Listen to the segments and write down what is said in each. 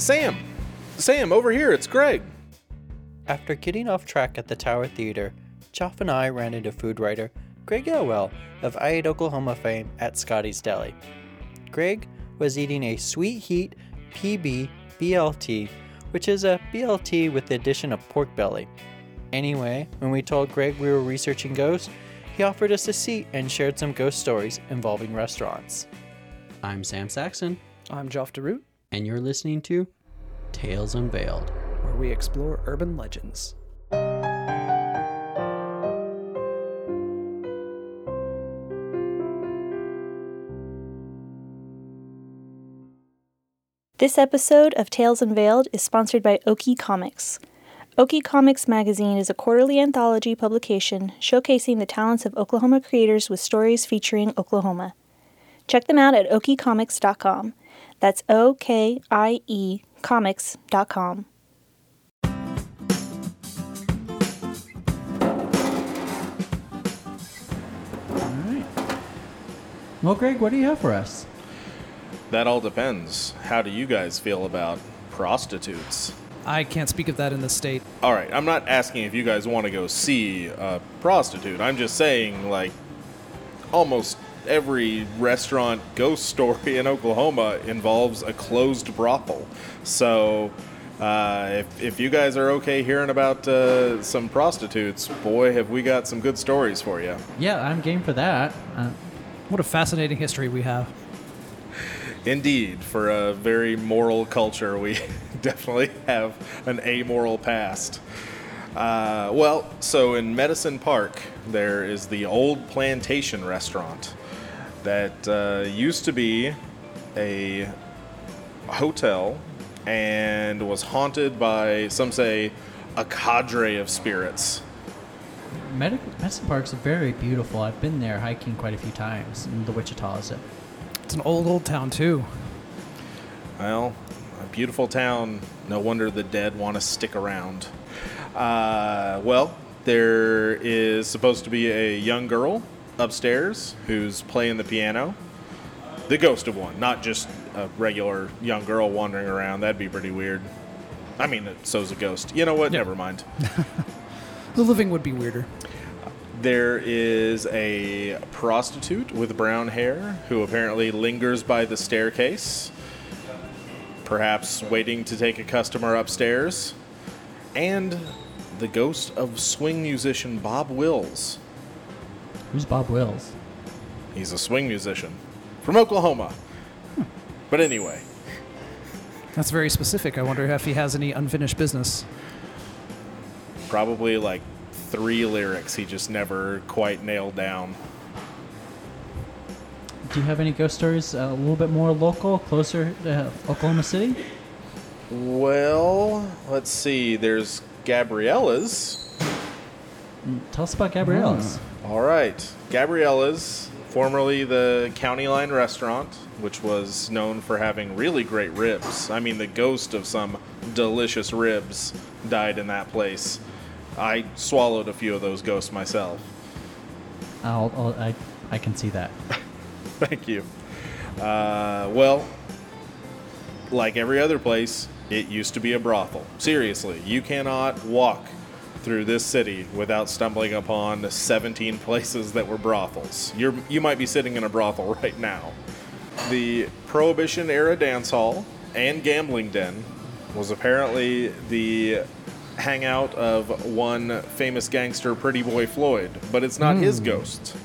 Sam! Sam, over here, it's Greg. After getting off track at the Tower Theater, Joff and I ran into food writer Greg Elwell of I Ate Oklahoma fame at Scotty's Deli. Greg was eating a Sweet Heat PB BLT, which is a BLT with the addition of pork belly. Anyway, when we told Greg we were researching ghosts, he offered us a seat and shared some ghost stories involving restaurants. I'm Sam Saxon, I'm Joff DeRoot, and you're listening to Tales Unveiled. where we explore urban legends. This episode of Tales Unveiled is sponsored by Oki Comics. Oki Comics magazine is a quarterly anthology publication showcasing the talents of Oklahoma creators with stories featuring Oklahoma. Check them out at okicomics.com. That's O K I E comics.com. Well, Greg, what do you have for us? That all depends. How do you guys feel about prostitutes? I can't speak of that in the state. All right, I'm not asking if you guys want to go see a prostitute. I'm just saying, like, almost every restaurant ghost story in Oklahoma involves a closed brothel. So, uh, if, if you guys are okay hearing about uh, some prostitutes, boy, have we got some good stories for you. Yeah, I'm game for that. Uh, What a fascinating history we have. Indeed, for a very moral culture, we definitely have an amoral past. Uh, well, so in Medicine Park, there is the old plantation restaurant that uh, used to be a hotel and was haunted by, some say, a cadre of spirits. Medic- Medicine Park's very beautiful. I've been there hiking quite a few times in the Wichita. Is it? It's an old, old town, too. Well, a beautiful town. No wonder the dead want to stick around. Uh, well, there is supposed to be a young girl upstairs who's playing the piano. The ghost of one, not just a regular young girl wandering around. That'd be pretty weird. I mean, so's a ghost. You know what? Never mind. The living would be weirder. There is a prostitute with brown hair who apparently lingers by the staircase, perhaps waiting to take a customer upstairs. And the ghost of swing musician Bob Wills. Who's Bob Wills? He's a swing musician from Oklahoma. But anyway, That's very specific. I wonder if he has any unfinished business. probably like three lyrics he just never quite nailed down. Do you have any ghost stories uh, a little bit more local, closer to Oklahoma City? Well, let's see. There's Gabriella's. Tell us about Gabriella's. All right. Gabriella's, formerly the County Line restaurant, which was known for having really great ribs. I mean, the ghost of some delicious ribs died in that place. I swallowed a few of those ghosts myself. I'll, I'll, I, I can see that. Thank you. Uh, well, like every other place, it used to be a brothel. Seriously, you cannot walk through this city without stumbling upon 17 places that were brothels. You're, you might be sitting in a brothel right now. The Prohibition era dance hall and gambling den was apparently the hangout of one famous gangster, Pretty Boy Floyd, but it's not his hmm. ghost.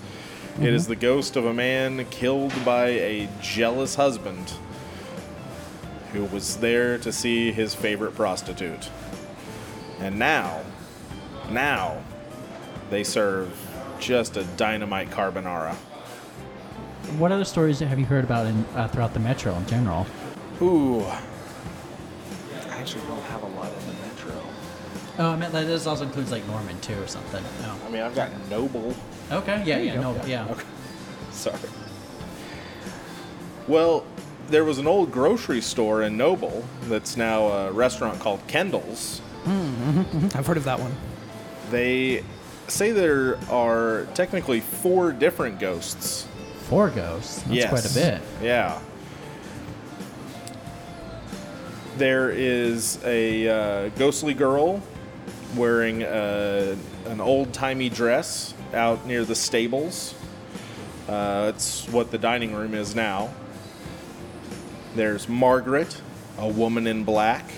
It mm-hmm. is the ghost of a man killed by a jealous husband who was there to see his favorite prostitute. And now, now, they serve just a dynamite carbonara. What other stories have you heard about in, uh, throughout the metro in general? Ooh, I actually don't have a lot in the metro. Oh, I meant that this also includes like Norman too or something. Oh. I mean, I've got Noble. Okay, yeah, yeah, Noble. yeah. Okay. Sorry. Well, there was an old grocery store in Noble that's now a restaurant called Kendall's. Hmm, I've heard of that one. They say there are technically four different ghosts. Four ghosts. That's yes. quite a bit. Yeah. There is a uh, ghostly girl wearing a, an old timey dress out near the stables. Uh, it's what the dining room is now. There's Margaret, a woman in black,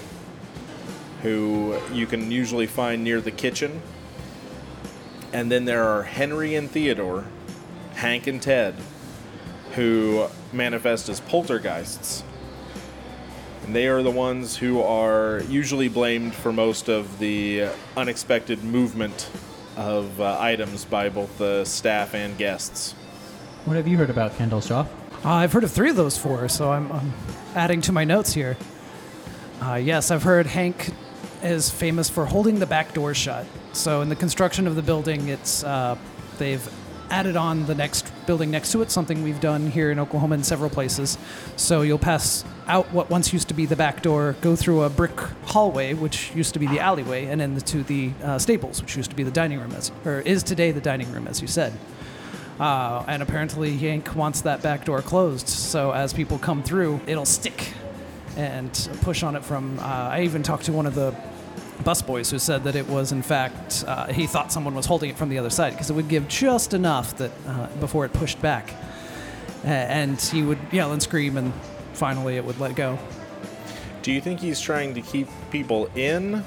who you can usually find near the kitchen. And then there are Henry and Theodore, Hank and Ted, who manifest as poltergeists. And they are the ones who are usually blamed for most of the unexpected movement of uh, items by both the staff and guests. What have you heard about Kendall's Joff? Uh, I've heard of three of those four, so I'm, I'm adding to my notes here. Uh, yes, I've heard Hank is famous for holding the back door shut. So in the construction of the building, it's uh, they've added on the next building next to it, something we've done here in Oklahoma in several places. So you'll pass out what once used to be the back door, go through a brick hallway, which used to be the alleyway, and then to the uh, stables, which used to be the dining room, as or is today the dining room, as you said. Uh, and apparently, Hank wants that back door closed. So as people come through, it'll stick and push on it from. Uh, I even talked to one of the busboys who said that it was, in fact, uh, he thought someone was holding it from the other side because it would give just enough that uh, before it pushed back. A- and he would yell and scream, and finally it would let go. Do you think he's trying to keep people in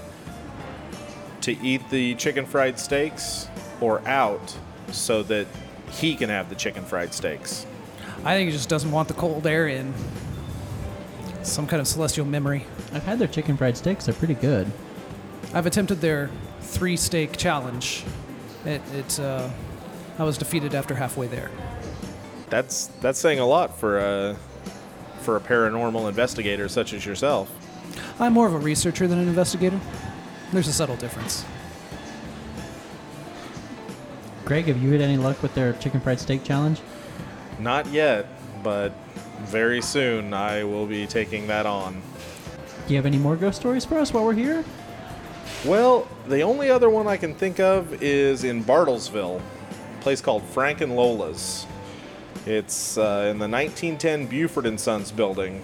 to eat the chicken fried steaks or out so that he can have the chicken fried steaks? I think he just doesn't want the cold air in. Some kind of celestial memory. I've had their chicken fried steaks. They're pretty good. I've attempted their three steak challenge. It, it uh, I was defeated after halfway there. That's that's saying a lot for a for a paranormal investigator such as yourself. I'm more of a researcher than an investigator. There's a subtle difference. Greg, have you had any luck with their chicken fried steak challenge? Not yet, but very soon I will be taking that on. Do you have any more ghost stories for us while we're here? Well, the only other one I can think of is in Bartlesville, a place called Frank and Lola's. It's uh, in the 1910 Buford and Sons building,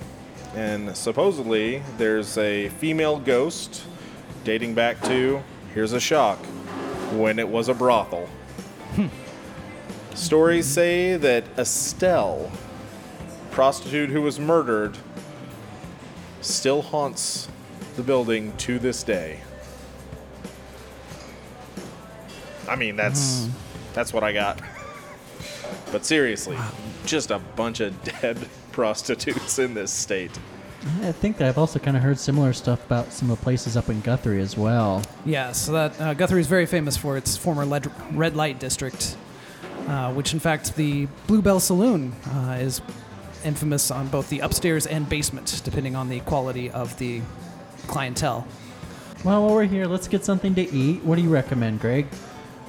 and supposedly there's a female ghost dating back to here's a shock when it was a brothel. Stories say that Estelle, prostitute who was murdered, still haunts the building to this day. I mean, that's that's what I got. But seriously, just a bunch of dead prostitutes in this state. I think I've also kind of heard similar stuff about some of the places up in Guthrie as well. Yeah, so that uh, Guthrie is very famous for its former lead, red light district, uh, which in fact the Bluebell Saloon uh, is infamous on both the upstairs and basement, depending on the quality of the clientele. Well, while we're here, let's get something to eat. What do you recommend, Greg?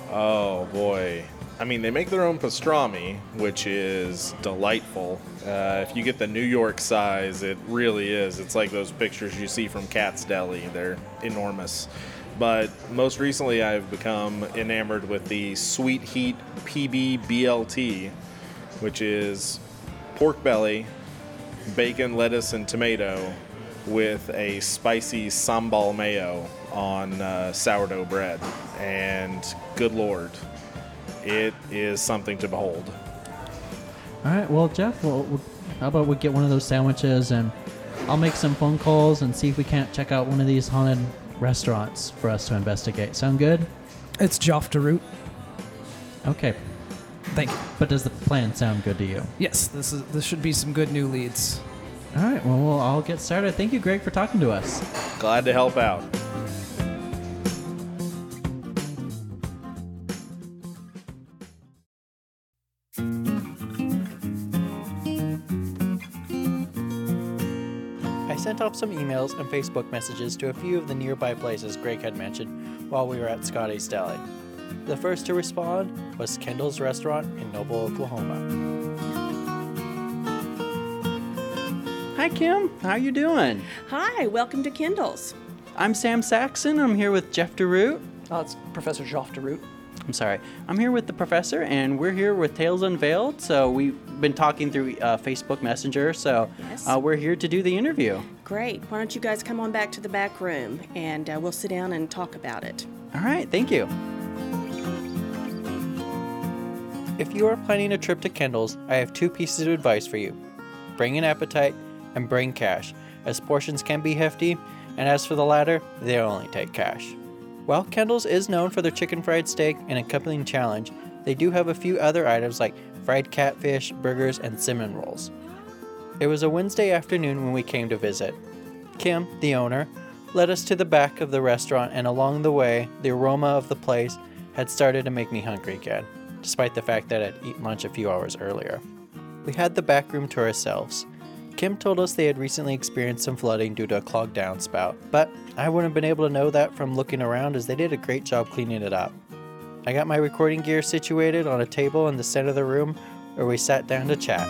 Oh boy. I mean, they make their own pastrami, which is delightful. Uh, if you get the New York size, it really is. It's like those pictures you see from Katz's Deli. They're enormous. But most recently, I've become enamored with the Sweet Heat PB BLT, which is pork belly, bacon, lettuce, and tomato with a spicy sambal mayo on uh, sourdough bread. And good lord, it is something to behold. All right, well, Jeff, well, we- how about we get one of those sandwiches and I'll make some phone calls and see if we can't check out one of these haunted restaurants for us to investigate. Sound good? It's Joff de Root. Okay, Thank you. but does the plan sound good to you? Yes, this is this should be some good new leads. All right, well, we'll I'll get started. Thank you, Greg, for talking to us. Glad to help out. I sent off some emails and Facebook messages to a few of the nearby places Greg had mentioned while we were at Scotty's Deli. The first to respond was Kendall's Restaurant in Noble, Oklahoma. Hi Kim, how you doing? Hi, welcome to Kendall's. I'm Sam Saxon. I'm here with Jeff DeRoot. Oh, it's Professor Joff DeRoot. I'm sorry. I'm here with the professor, and we're here with Tales Unveiled. So we've been talking through uh, Facebook Messenger. So Yes. uh, we're here to do the interview. Great. Why don't you guys come on back to the back room and uh, we'll sit down and talk about it. All right. Thank you. If you are planning a trip to Kendall's, I have two pieces of advice for you. Bring an appetite and bring cash, as portions can be hefty, and as for the latter, they only take cash. While Kendall's is known for their chicken fried steak and accompanying challenge, they do have a few other items like fried catfish, burgers, and cinnamon rolls. It was a Wednesday afternoon when we came to visit. Kim, the owner, led us to the back of the restaurant, and along the way, the aroma of the place had started to make me hungry again, despite the fact that I'd eaten lunch a few hours earlier. We had the back room to ourselves. Kim told us they had recently experienced some flooding due to a clogged downspout, but I wouldn't have been able to know that from looking around as they did a great job cleaning it up. I got my recording gear situated on a table in the center of the room where we sat down to chat.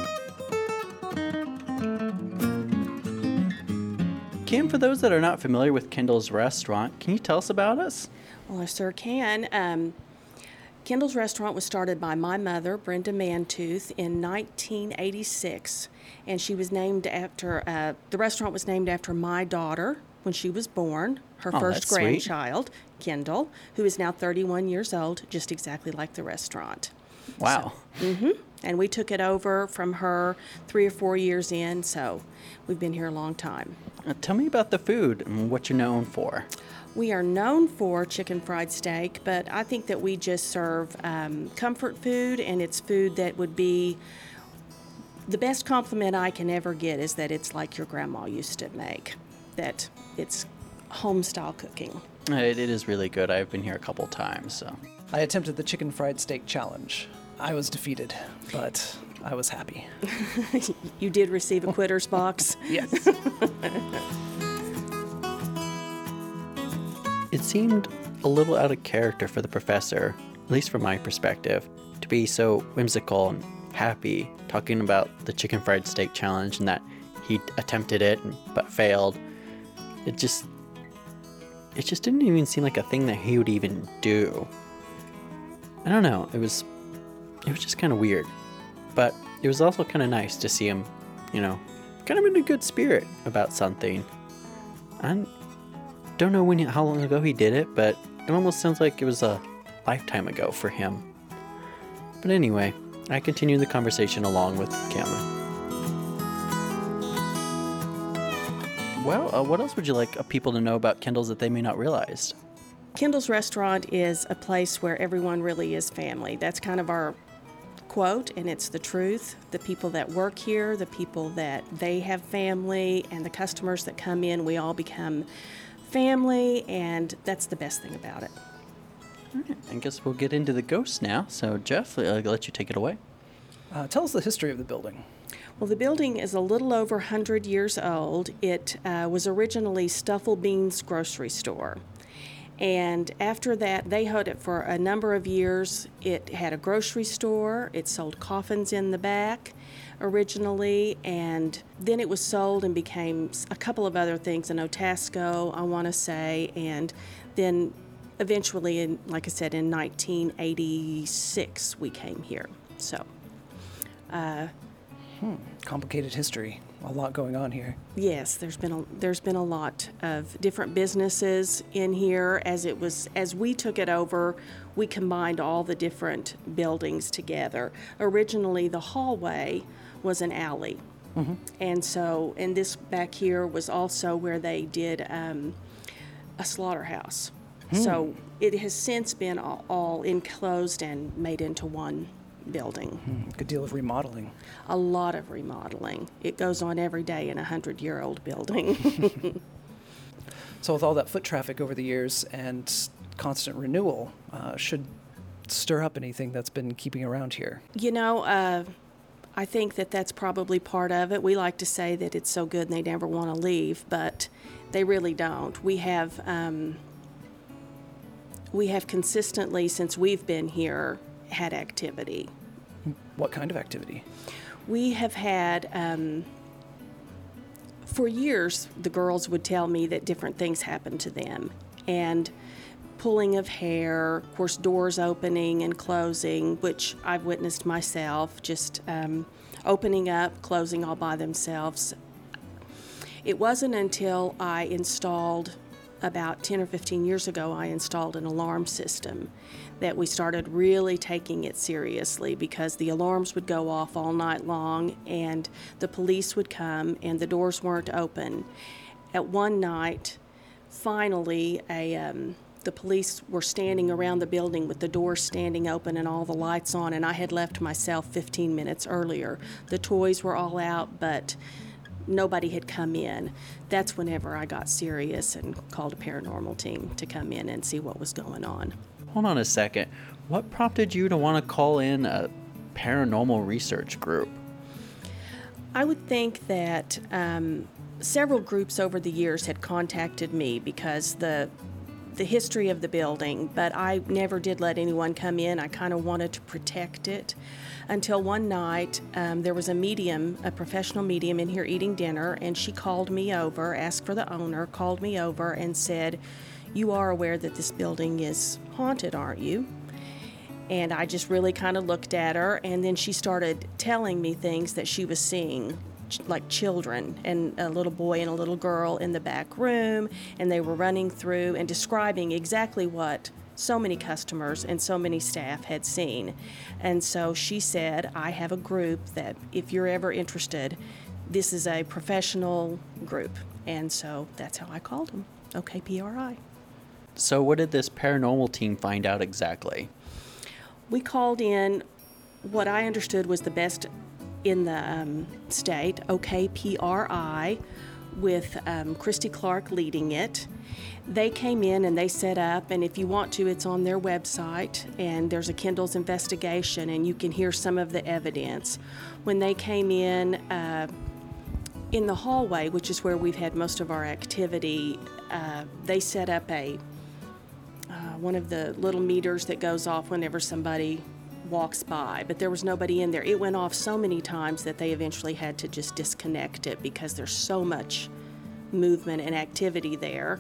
Kim, for those that are not familiar with Kendall's restaurant, can you tell us about us? Well, I sure can. Um, Kendall's Restaurant was started by my mother, Brenda Mantooth, in 1986, and she was named after uh, the restaurant was named after my daughter when she was born, her Oh, first that's sweet. grandchild, Kendall, who is now 31 years old, just exactly like the restaurant. Wow. Mhm. And we took it over from her three or four years in, so we've been here a long time. Tell me about the food and what you're known for. We are known for chicken fried steak, but I think that we just serve um, comfort food, and it's food that would be the best compliment I can ever get is that it's like your grandma used to make, that it's home style cooking. It, it is really good. I've been here a couple times, so. I attempted the chicken fried steak challenge. I was defeated, but I was happy. You did receive a quitter's box. Yes. It seemed a little out of character for the professor, at least from my perspective, to be so whimsical and happy talking about the chicken fried steak challenge and that he attempted it but failed. It just it just didn't even seem like a thing that he would even do. I don't know, it was it was just kind of weird. But it was also kind of nice to see him, you know, kind of in a good spirit about something. And don't know when how long ago he did it, but it almost sounds like it was a lifetime ago for him. But anyway, I continue the conversation along with Kim. Well, uh, what else would you like uh, people to know about Kendall's that they may not realize? Kendall's Restaurant is a place where everyone really is family. That's kind of our quote, and it's the truth. The people that work here, the people that they have family, and the customers that come in, we all become family, and that's the best thing about it. All right, I guess we'll get into the ghosts now. So, Jeff, I'll let you take it away. Uh, tell us the history of the building. Well, the building is a little over 100 years old. It uh, was originally Stufflebeans Grocery Store. And after that, they held it for a number of years. It had a grocery store, it sold coffins in the back originally, and then it was sold and became a couple of other things an Otasco, I want to say, and then eventually, in, like I said, in 1986, we came here. So. Uh, hmm, complicated history. A lot going on here. Yes, there's been a, there's been a lot of different businesses in here. As it was as we took it over, we combined all the different buildings together. Originally, the hallway was an alley, and so and this back here was also where they did um, a slaughterhouse. So it has since been all, all enclosed and made into one building. Good deal of remodeling. A lot of remodeling. It goes on every day in a hundred year old building. So, with all that foot traffic over the years and constant renewal, uh, should stir up anything that's been keeping around here. you know, uh, I think that that's probably part of it. We like to say that it's so good and they never want to leave, but they really don't. We have um, we have consistently since we've been here had activity. What kind of activity? We have had, um, for years, the girls would tell me that different things happened to them. And pulling of hair, of course, doors opening and closing, which I've witnessed myself, just um, opening up, closing all by themselves. It wasn't until I installed about 10 or 15 years ago, I installed an alarm system that we started really taking it seriously because the alarms would go off all night long and the police would come and the doors weren't open. At one night, finally, a, um, the police were standing around the building with the doors standing open and all the lights on, and I had left myself 15 minutes earlier. The toys were all out, but nobody had come in. That's whenever I got serious and called a paranormal team to come in and see what was going on. Hold on a second. What prompted you to want to call in a paranormal research group? I would think that um, several groups over the years had contacted me because the the history of the building, but I never did let anyone come in. I kind of wanted to protect it until one night um, there was a medium, a professional medium, in here eating dinner, and she called me over, asked for the owner, called me over, and said, You are aware that this building is haunted, aren't you? And I just really kind of looked at her, and then she started telling me things that she was seeing like children and a little boy and a little girl in the back room, and they were running through and describing exactly what so many customers and so many staff had seen. And so she said, I have a group that if you're ever interested, this is a professional group. And so that's how I called them, OKPRI. So, what did this paranormal team find out exactly? We called in what I understood was the best in the um, state, OKPRI, with um, Christy Clark leading it. They came in and they set up, and if you want to, it's on their website, and there's a Kendall's investigation, and you can hear some of the evidence. When they came in, uh, in the hallway, which is where we've had most of our activity, uh, they set up a one of the little meters that goes off whenever somebody walks by, but there was nobody in there. It went off so many times that they eventually had to just disconnect it because there's so much movement and activity there.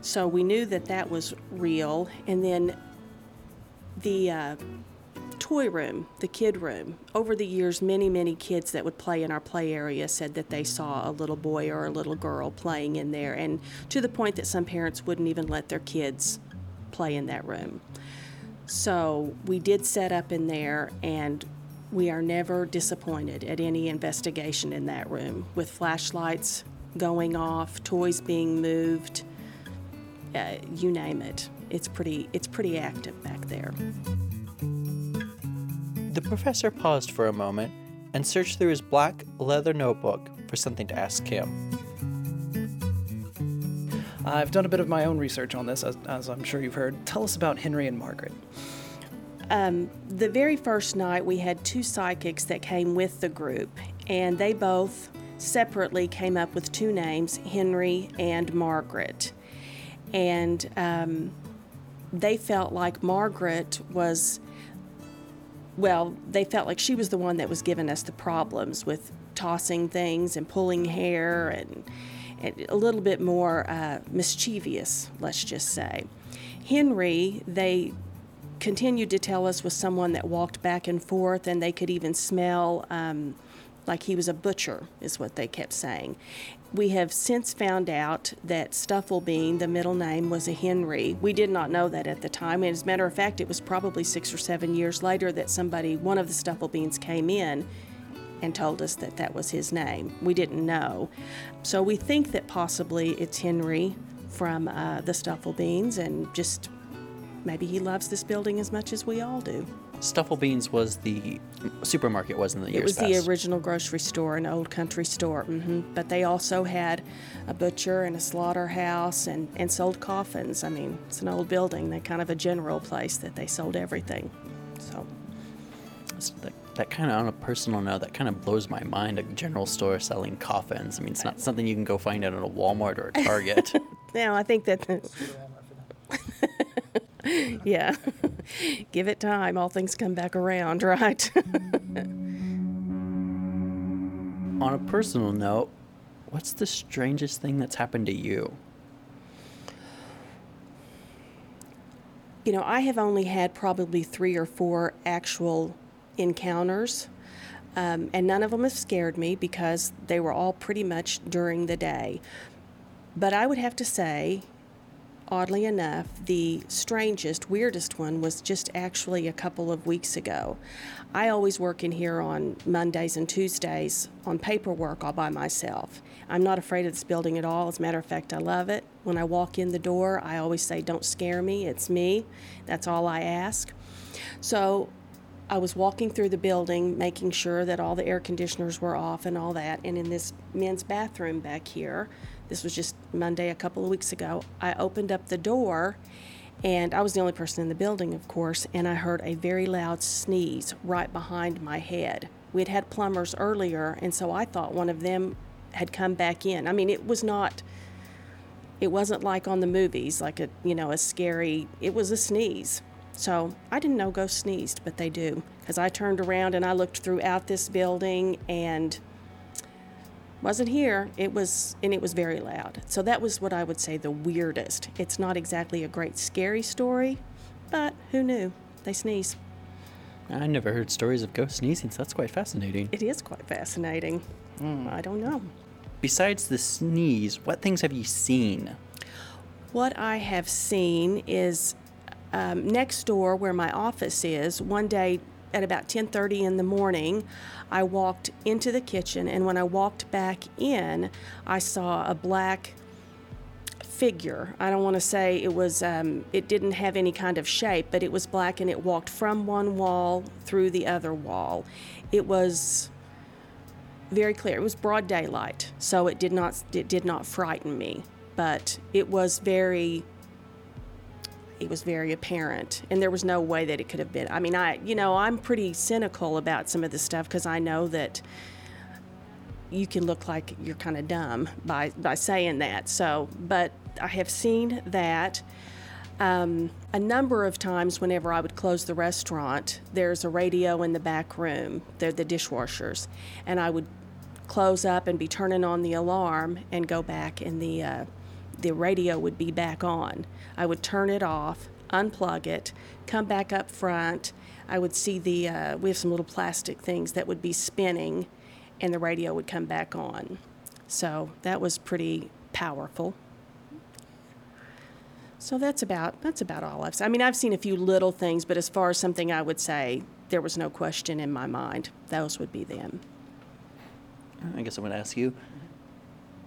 So we knew that that was real. And then the uh, toy room, the kid room, over the years, many, many kids that would play in our play area said that they saw a little boy or a little girl playing in there, and to the point that some parents wouldn't even let their kids play in that room. So we did set up in there, and we are never disappointed at any investigation in that room with flashlights going off, toys being moved, uh, you name it. It's pretty, it's pretty active back there. The professor paused for a moment and searched through his black leather notebook for something to ask Kim. I've done a bit of my own research on this, as, as I'm sure you've heard. Tell us about Henry and Margaret. Um, the very first night, we had two psychics that came with the group, and they both separately came up with two names Henry and Margaret. And um, they felt like Margaret was, well, they felt like she was the one that was giving us the problems with tossing things and pulling hair and, and a little bit more uh, mischievous, let's just say. Henry, they continued to tell us was someone that walked back and forth, and they could even smell um, like he was a butcher, is what they kept saying. We have since found out that Stufflebean, the middle name, was a Henry. We did not know that at the time. And as a matter of fact, it was probably six or seven years later that somebody, one of the Stufflebeans, came in and told us that that was his name. We didn't know. So we think that possibly it's Henry from uh, the Stufflebeans and just maybe he loves this building as much as we all do. Stufflebeans was the supermarket, wasn't it? Years. It was past? the original grocery store, an old country store. hmm But they also had a butcher and a slaughterhouse and, and sold coffins. I mean, it's an old building. They kind of a general place that they sold everything. So, It's That, that kind of, on a personal note, that kind of blows my mind. A general store selling coffins. I mean, it's not something you can go find out at a Walmart or a Target. now I think that. yeah. Give it time. All things come back around, right? on a personal note, what's the strangest thing that's happened to you? you know, I have only had probably three or four actual encounters, um, and none of them have scared me because they were all pretty much during the day. But I would have to say, oddly enough, the strangest, weirdest one was just actually a couple of weeks ago. I always work in here on Mondays and Tuesdays on paperwork all by myself. I'm not afraid of this building at all. As a matter of fact, I love it. When I walk in the door, I always say, Don't scare me, it's me. That's all I ask. So I was walking through the building, making sure that all the air conditioners were off and all that. And in this men's bathroom back here, this was just Monday a couple of weeks ago, I opened up the door and I was the only person in the building, of course, and I heard a very loud sneeze right behind my head. We had had plumbers earlier, and so I thought one of them had come back in. I mean, it was not it wasn't like on the movies, like a you know a scary. It was a sneeze. So I didn't know ghosts sneezed, but they do. Because I turned around and I looked throughout this building and wasn't here. It was and it was very loud. So that was what I would say the weirdest. It's not exactly a great scary story, but who knew? They sneeze. I never heard stories of ghosts sneezing, so that's quite fascinating. It is quite fascinating. Hmm. I don't know. Besides the sneeze, what things have you seen? What I have seen is um, next door where my office is. One day at about 10:30 in the morning, I walked into the kitchen, and when I walked back in, I saw a black figure. I don't want to say it was. Um, it didn't have any kind of shape, but it was black, and it walked from one wall through the other wall. It was very clear. It was broad daylight, so it did not it did not frighten me, but it was very it was very apparent and there was no way that it could have been. I mean, I you know, I'm pretty cynical about some of this stuff because I know that you can look like you're kind of dumb by by saying that. So, but I have seen that um, a number of times whenever I would close the restaurant, there's a radio in the back room. They're the dishwashers, and I would close up and be turning on the alarm and go back, in the uh, the radio would be back on. I would turn it off, unplug it, come back up front. I would see the uh, we have some little plastic things that would be spinning, and the radio would come back on. So that was pretty powerful. So that's about that's about all I've seen. I mean, I've seen a few little things, but as far as something I would say, there was no question in my mind. Those would be them. I guess I'm going to ask you.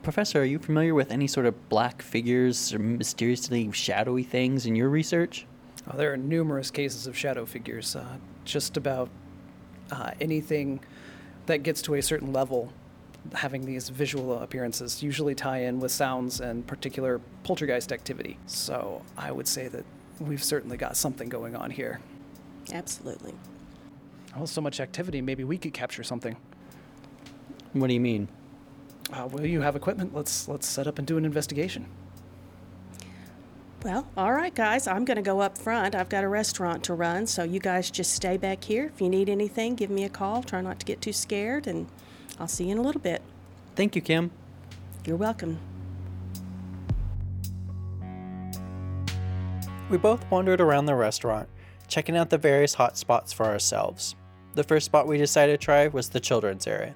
Professor, are you familiar with any sort of black figures or mysteriously shadowy things in your research? Oh, there are numerous cases of shadow figures. Uh, just about uh, anything that gets to a certain level, having these visual appearances usually tie in with sounds and particular poltergeist activity. So I would say that we've certainly got something going on here. Absolutely. Well, so much activity, maybe we could capture something. What do you mean? Uh, well, you have equipment. Let's let's set up and do an investigation. Well, all right, guys. I'm going to go up front. I've got a restaurant to run, so you guys just stay back here. If you need anything, give me a call. Try not to get too scared, and I'll see you in a little bit. Thank you, Kim. You're welcome. We both wandered around the restaurant, checking out the various hot spots for ourselves. The first spot we decided to try was the children's area.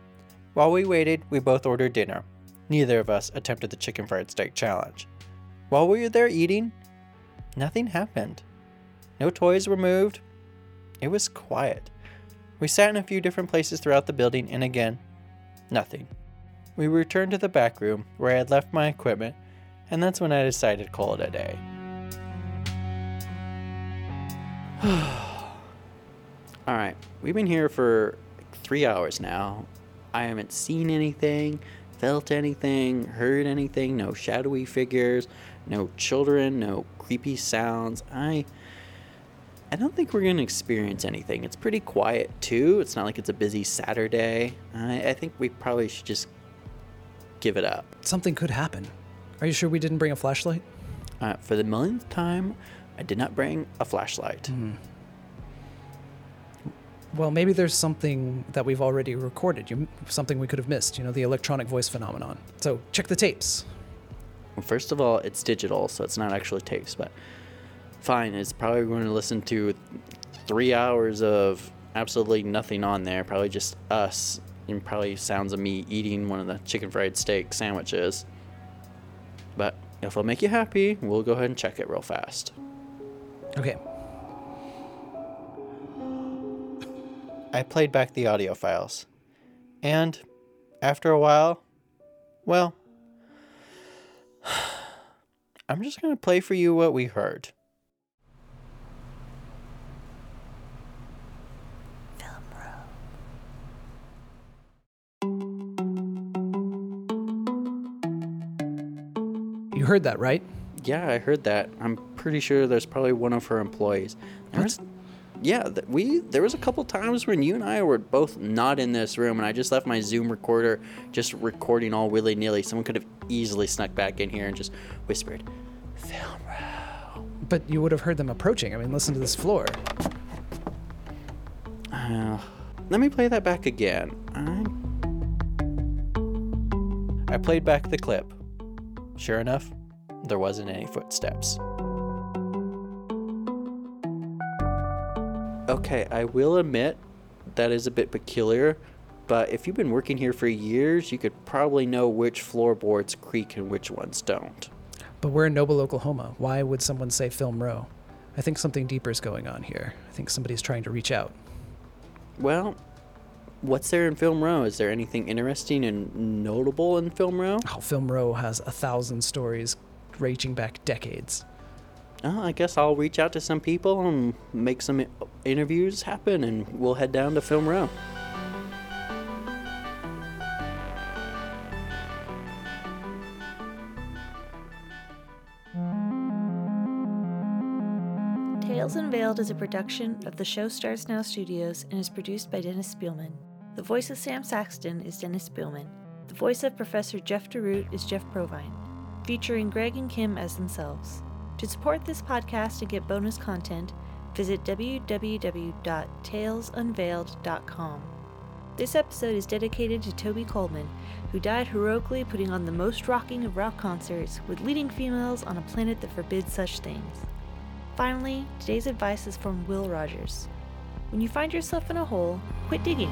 While we waited, we both ordered dinner. Neither of us attempted the chicken fried steak challenge. While we were there eating, nothing happened. No toys were moved. It was quiet. We sat in a few different places throughout the building, and again, nothing. We returned to the back room where I had left my equipment, and that's when I decided to call it a day. All right, we've been here for three hours now. I haven't seen anything, felt anything, heard anything, no shadowy figures, no children, no creepy sounds. I I don't think we're gonna experience anything. It's pretty quiet too. It's not like it's a busy Saturday. I, I think we probably should just give it up. Something could happen. Are you sure we didn't bring a flashlight? Uh, for the millionth time, I did not bring a flashlight. Well, maybe there's something that we've already recorded. You, something we could have missed. You know, the electronic voice phenomenon. So check the tapes. Well, First of all, it's digital, so it's not actually tapes, but fine. It's probably going to listen to three hours of absolutely nothing on there. Probably just us and probably sounds of me eating one of the chicken fried steak sandwiches. But if it'll make you happy, we'll go ahead and check it real fast. Okay. I played back the audio files. And after a while, well, I'm just going to play for you what we heard. You heard that, right? Yeah, I heard that. I'm pretty sure there's probably one of her employees. There was, yeah, we there was a couple times when you and I were both not in this room, and I just left my Zoom recorder just recording all willy nilly. Someone could have easily snuck back in here and just whispered, "Film row." But you would have heard them approaching. I mean, listen to this floor. Uh, let me play that back again. I... I played back the clip. Sure enough, there wasn't any footsteps. Okay, I will admit that is a bit peculiar, but if you've been working here for years, you could probably know which floorboards creak and which ones don't. But we're in Noble, Oklahoma. Why would someone say Film Row? I think something deeper is going on here. I think somebody's trying to reach out. Well, what's there in Film Row? Is there anything interesting and notable in Film Row? Oh, Film Row has a thousand stories raging back decades. Oh, I guess I'll reach out to some people and make some interviews happen, and we'll head down to Film Row. Tales Unveiled is a production of the Show Stars Now Studios and is produced by Dennis Spielman. The voice of Sam Saxon is Dennis Spielman. The voice of Professor Jeff DeRoot is Jeff Provine, featuring Greg and Kim as themselves. To support this podcast and get bonus content, visit www.talesunveiled.com. This episode is dedicated to Toby Coleman, who died heroically putting on the most rocking of rock concerts with leading females on a planet that forbids such things. Finally, today's advice is from Will Rogers. When you find yourself in a hole, quit digging.